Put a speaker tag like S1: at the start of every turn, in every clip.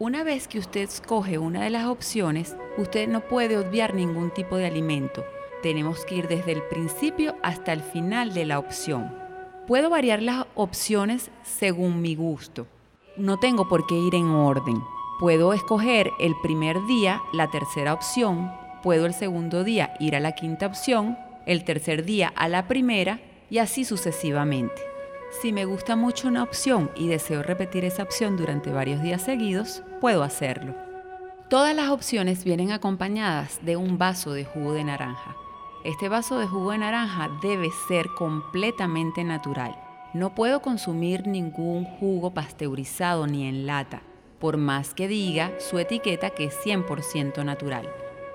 S1: Una vez que usted escoge una de las opciones, usted no puede obviar ningún tipo de alimento. Tenemos que ir desde el principio hasta el final de la opción. Puedo variar las opciones según mi gusto. No tengo por qué ir en orden. Puedo escoger el primer día la tercera opción, puedo el segundo día ir a la quinta opción, el tercer día a la primera y así sucesivamente. Si me gusta mucho una opción y deseo repetir esa opción durante varios días seguidos, puedo hacerlo. Todas las opciones vienen acompañadas de un vaso de jugo de naranja. Este vaso de jugo de naranja debe ser completamente natural. No puedo consumir ningún jugo pasteurizado ni en lata, por más que diga su etiqueta que es 100% natural.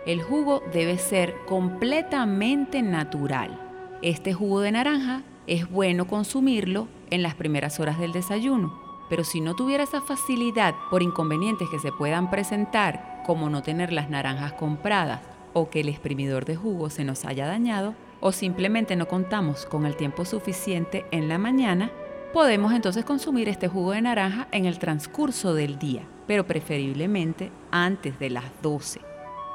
S1: El jugo debe ser completamente natural. Este jugo de naranja es bueno consumirlo en las primeras horas del desayuno, pero si no tuviera esa facilidad por inconvenientes que se puedan presentar, como no tener las naranjas compradas o que el exprimidor de jugo se nos haya dañado, o simplemente no contamos con el tiempo suficiente en la mañana, podemos entonces consumir este jugo de naranja en el transcurso del día, pero preferiblemente antes de las 12.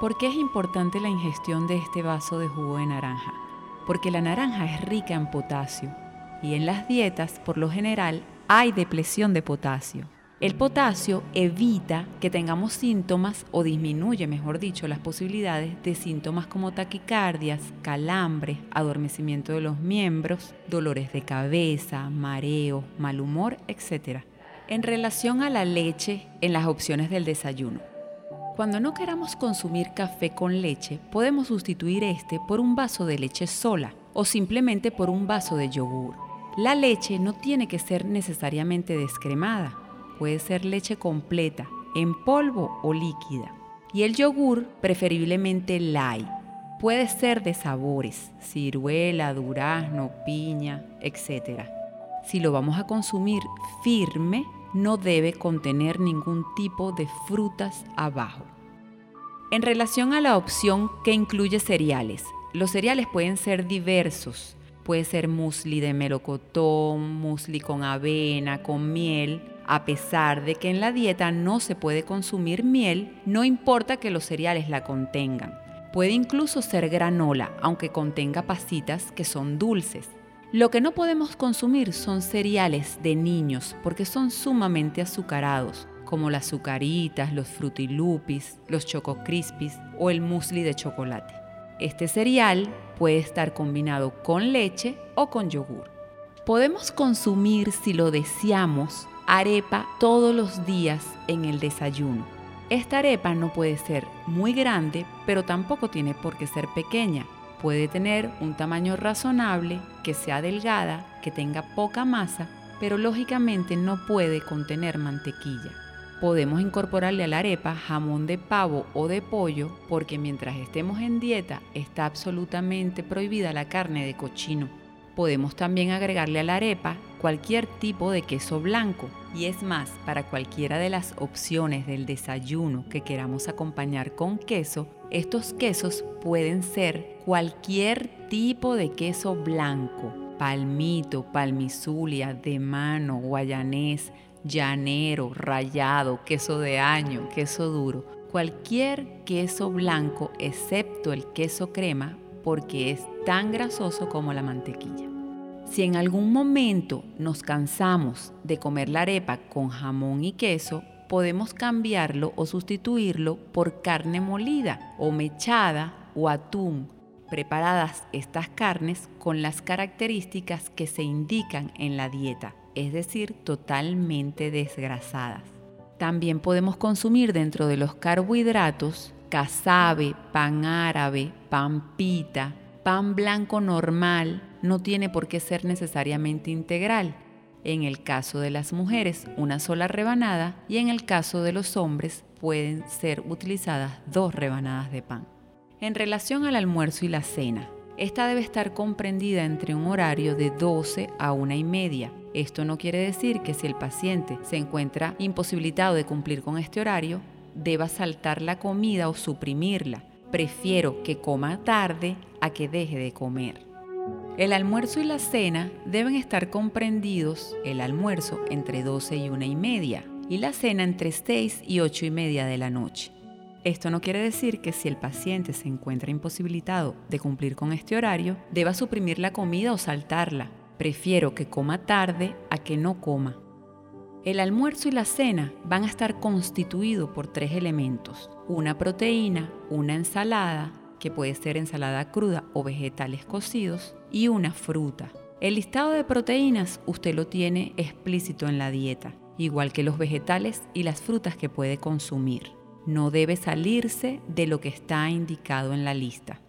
S1: ¿Por qué es importante la ingestión de este vaso de jugo de naranja? Porque la naranja es rica en potasio y en las dietas, por lo general, hay depresión de potasio. El potasio evita que tengamos síntomas o disminuye, mejor dicho, las posibilidades de síntomas como taquicardias, calambres, adormecimiento de los miembros, dolores de cabeza, mareo, mal humor, etc. En relación a la leche en las opciones del desayuno. Cuando no queramos consumir café con leche, podemos sustituir este por un vaso de leche sola o simplemente por un vaso de yogur. La leche no tiene que ser necesariamente descremada, puede ser leche completa, en polvo o líquida. Y el yogur preferiblemente light. Puede ser de sabores, ciruela, durazno, piña, etc. Si lo vamos a consumir firme, no debe contener ningún tipo de frutas abajo. En relación a la opción que incluye cereales, los cereales pueden ser diversos. Puede ser musli de melocotón, musli con avena, con miel. A pesar de que en la dieta no se puede consumir miel, no importa que los cereales la contengan. Puede incluso ser granola, aunque contenga pasitas que son dulces. Lo que no podemos consumir son cereales de niños porque son sumamente azucarados, como las azucaritas, los frutilupis, los choco crispies o el muesli de chocolate. Este cereal puede estar combinado con leche o con yogur. Podemos consumir, si lo deseamos, arepa todos los días en el desayuno. Esta arepa no puede ser muy grande, pero tampoco tiene por qué ser pequeña, Puede tener un tamaño razonable, que sea delgada, que tenga poca masa, pero lógicamente no puede contener mantequilla. Podemos incorporarle a la arepa jamón de pavo o de pollo porque mientras estemos en dieta está absolutamente prohibida la carne de cochino. Podemos también agregarle a la arepa cualquier tipo de queso blanco. Y es más, para cualquiera de las opciones del desayuno que queramos acompañar con queso, estos quesos pueden ser cualquier tipo de queso blanco. Palmito, palmizulia, de mano, guayanés, llanero, rallado, queso de año, queso duro. Cualquier queso blanco excepto el queso crema porque es tan grasoso como la mantequilla. Si en algún momento nos cansamos de comer la arepa con jamón y queso, podemos cambiarlo o sustituirlo por carne molida o mechada o atún. Preparadas estas carnes con las características que se indican en la dieta, es decir, totalmente desgrasadas. También podemos consumir dentro de los carbohidratos casabe, pan árabe, pan pita, pan blanco normal, no tiene por qué ser necesariamente integral. En el caso de las mujeres, una sola rebanada y en el caso de los hombres pueden ser utilizadas dos rebanadas de pan. En relación al almuerzo y la cena, esta debe estar comprendida entre un horario de 12 a una y media. Esto no quiere decir que si el paciente se encuentra imposibilitado de cumplir con este horario, deba saltar la comida o suprimirla. Prefiero que coma tarde a que deje de comer. El almuerzo y la cena deben estar comprendidos, el almuerzo entre 12 y una y media, y la cena entre 6 y 8 y media de la noche. Esto no quiere decir que si el paciente se encuentra imposibilitado de cumplir con este horario, deba suprimir la comida o saltarla. Prefiero que coma tarde a que no coma. El almuerzo y la cena van a estar constituidos por tres elementos. Una proteína, una ensalada, que puede ser ensalada cruda o vegetales cocidos, y una fruta. El listado de proteínas usted lo tiene explícito en la dieta igual que los vegetales y las frutas que puede consumir. No debe salirse de lo que está indicado en la lista.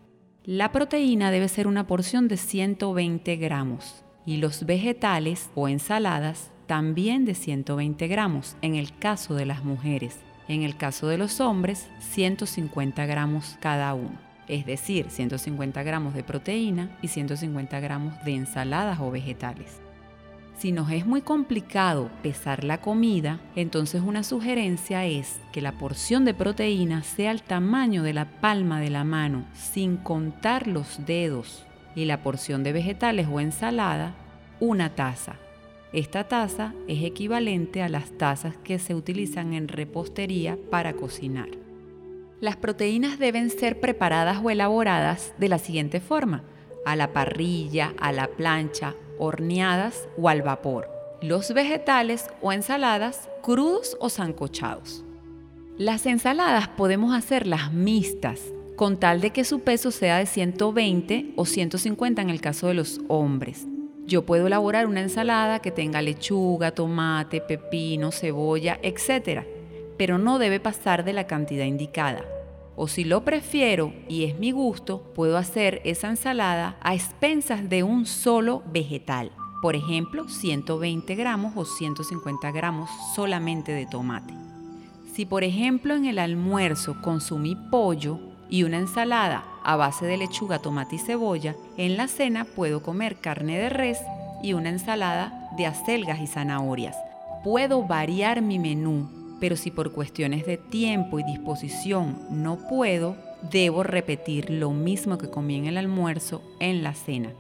S1: La proteína debe ser una porción de 120 gramos y los vegetales o ensaladas también de 120 gramos en el caso de las mujeres. En el caso de los hombres, 150 gramos cada uno. Es decir, 150 gramos de proteína y 150 gramos de ensaladas o vegetales. Si nos es muy complicado pesar la comida, entonces una sugerencia es que la porción de proteína sea el tamaño de la palma de la mano, sin contar los dedos, y la porción de vegetales o ensalada, una taza. Esta taza es equivalente a las tazas que se utilizan en repostería para cocinar. Las proteínas deben ser preparadas o elaboradas de la siguiente forma, a la parrilla, a la plancha horneadas o al vapor. Los vegetales o ensaladas crudos o sancochados. Las ensaladas podemos hacerlas mixtas, con tal de que su peso sea de 120 o 150 en el caso de los hombres. Yo puedo elaborar una ensalada que tenga lechuga, tomate, pepino, cebolla, etc. Pero no debe pasar de la cantidad indicada. O si lo prefiero y es mi gusto, puedo hacer esa ensalada a expensas de un solo vegetal. Por ejemplo, 120 gramos o 150 gramos solamente de tomate. Si por ejemplo en el almuerzo consumí pollo y una ensalada a base de lechuga, tomate y cebolla, en la cena puedo comer carne de res y una ensalada de acelgas y zanahorias. Puedo variar mi menú pero si por cuestiones de tiempo y disposición no puedo, debo repetir lo mismo que comí en el almuerzo en la cena.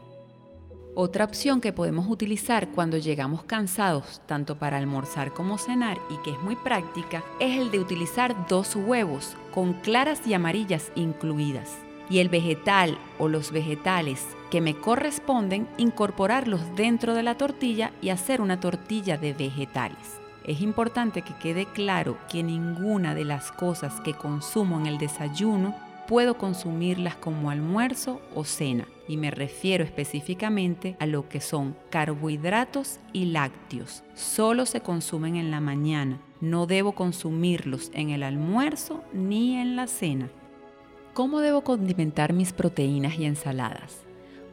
S1: Otra opción que podemos utilizar cuando llegamos cansados, tanto para almorzar como cenar, y que es muy práctica, es el de utilizar dos huevos con claras y amarillas incluidas. Y el vegetal o los vegetales que me corresponden, incorporarlos dentro de la tortilla y hacer una tortilla de vegetales. Es importante que quede claro que ninguna de las cosas que consumo en el desayuno puedo consumirlas como almuerzo o cena, y me refiero específicamente a lo que son carbohidratos y lácteos. Solo se consumen en la mañana, no debo consumirlos en el almuerzo ni en la cena. ¿Cómo debo condimentar mis proteínas y ensaladas?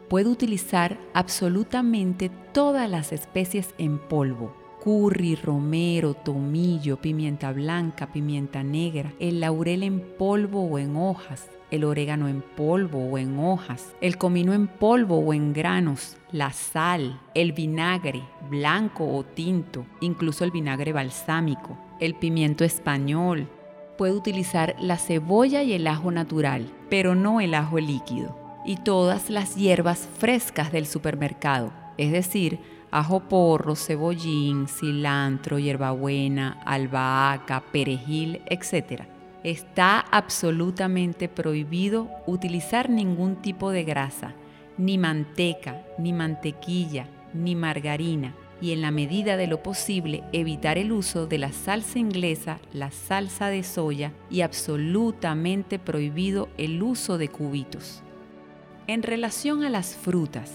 S1: Puedo utilizar absolutamente todas las especies en polvo, curry, romero, tomillo, pimienta blanca, pimienta negra, el laurel en polvo o en hojas, el orégano en polvo o en hojas, el comino en polvo o en granos, la sal, el vinagre blanco o tinto, incluso el vinagre balsámico, el pimiento español. Puede utilizar la cebolla y el ajo natural, pero no el ajo líquido. Y todas las hierbas frescas del supermercado, es decir, ajo porro, cebollín, cilantro, hierbabuena, albahaca, perejil, etc. Está absolutamente prohibido utilizar ningún tipo de grasa, ni manteca, ni mantequilla, ni margarina, y en la medida de lo posible evitar el uso de la salsa inglesa, la salsa de soya y absolutamente prohibido el uso de cubitos. En relación a las frutas,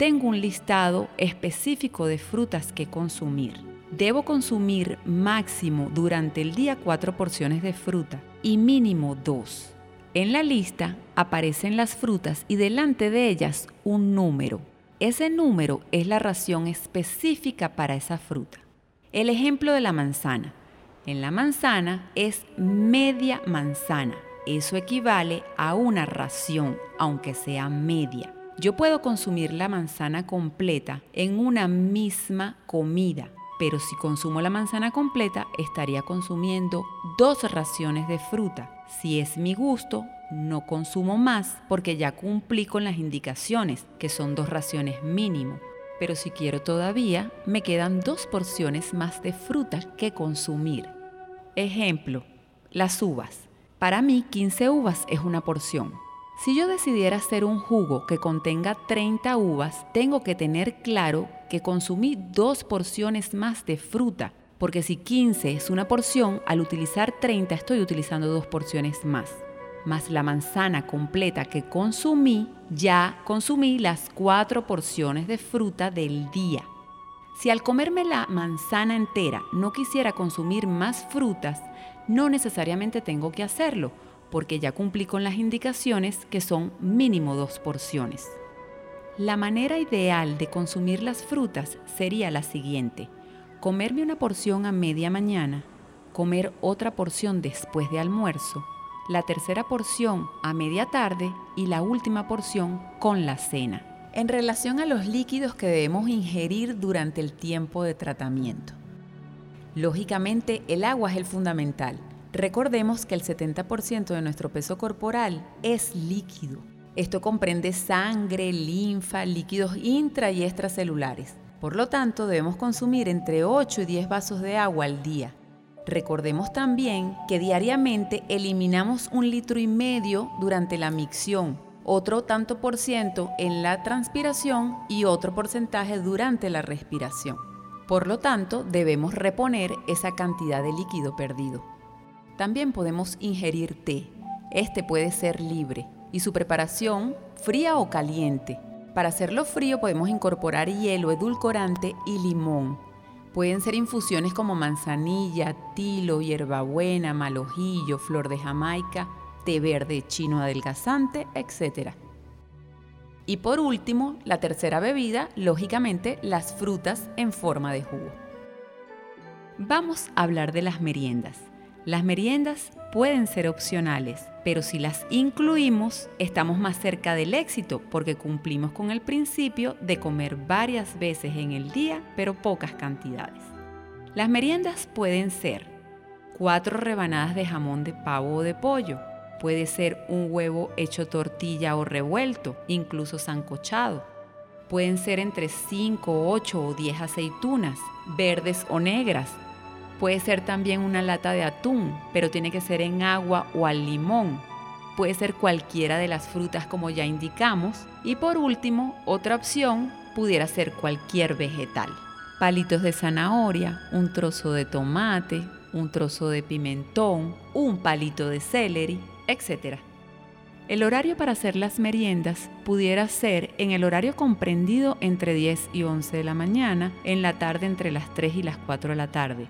S1: tengo un listado específico de frutas que consumir. Debo consumir máximo durante el día cuatro porciones de fruta y mínimo dos. En la lista aparecen las frutas y delante de ellas un número. Ese número es la ración específica para esa fruta. El ejemplo de la manzana. En la manzana es media manzana. Eso equivale a una ración, aunque sea media. Yo puedo consumir la manzana completa en una misma comida, pero si consumo la manzana completa estaría consumiendo dos raciones de fruta. Si es mi gusto, no consumo más porque ya cumplí con las indicaciones, que son dos raciones mínimo. pero si quiero todavía, me quedan dos porciones más de fruta que consumir. Ejemplo, las uvas. Para mí 15 uvas es una porción. Si yo decidiera hacer un jugo que contenga 30 uvas, tengo que tener claro que consumí dos porciones más de fruta, porque si 15 es una porción, al utilizar 30 estoy utilizando dos porciones más. Más la manzana completa que consumí, ya consumí las cuatro porciones de fruta del día. Si al comerme la manzana entera no quisiera consumir más frutas, no necesariamente tengo que hacerlo, porque ya cumplí con las indicaciones que son mínimo dos porciones. La manera ideal de consumir las frutas sería la siguiente. Comerme una porción a media mañana, comer otra porción después de almuerzo, la tercera porción a media tarde y la última porción con la cena. En relación a los líquidos que debemos ingerir durante el tiempo de tratamiento. Lógicamente el agua es el fundamental, Recordemos que el 70% de nuestro peso corporal es líquido. Esto comprende sangre, linfa, líquidos intra y extracelulares. Por lo tanto, debemos consumir entre 8 y 10 vasos de agua al día. Recordemos también que diariamente eliminamos un litro y medio durante la micción, otro tanto por ciento en la transpiración y otro porcentaje durante la respiración. Por lo tanto, debemos reponer esa cantidad de líquido perdido. También podemos ingerir té. Este puede ser libre y su preparación fría o caliente. Para hacerlo frío podemos incorporar hielo edulcorante y limón. Pueden ser infusiones como manzanilla, tilo, hierbabuena, malojillo, flor de jamaica, té verde chino adelgazante, etc. Y por último, la tercera bebida, lógicamente, las frutas en forma de jugo. Vamos a hablar de las meriendas. Las meriendas pueden ser opcionales, pero si las incluimos, estamos más cerca del éxito porque cumplimos con el principio de comer varias veces en el día, pero pocas cantidades. Las meriendas pueden ser cuatro rebanadas de jamón de pavo o de pollo, puede ser un huevo hecho tortilla o revuelto, incluso sancochado. Pueden ser entre 5, 8 o 10 aceitunas, verdes o negras, Puede ser también una lata de atún, pero tiene que ser en agua o al limón. Puede ser cualquiera de las frutas como ya indicamos. Y por último, otra opción pudiera ser cualquier vegetal. Palitos de zanahoria, un trozo de tomate, un trozo de pimentón, un palito de celery, etc. El horario para hacer las meriendas pudiera ser en el horario comprendido entre 10 y 11 de la mañana, en la tarde entre las 3 y las 4 de la tarde,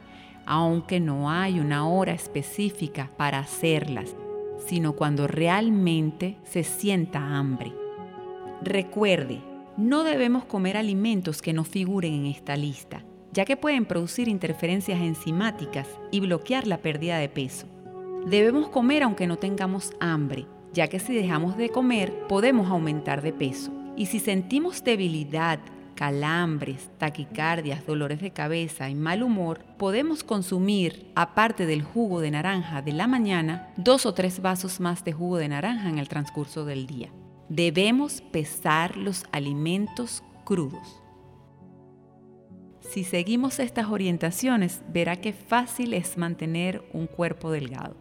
S1: aunque no hay una hora específica para hacerlas, sino cuando realmente se sienta hambre. Recuerde, no debemos comer alimentos que no figuren en esta lista, ya que pueden producir interferencias enzimáticas y bloquear la pérdida de peso. Debemos comer aunque no tengamos hambre, ya que si dejamos de comer podemos aumentar de peso. Y si sentimos debilidad, calambres, taquicardias, dolores de cabeza y mal humor, podemos consumir, aparte del jugo de naranja de la mañana, dos o tres vasos más de jugo de naranja en el transcurso del día. Debemos pesar los alimentos crudos. Si seguimos estas orientaciones, verá qué fácil es mantener un cuerpo delgado.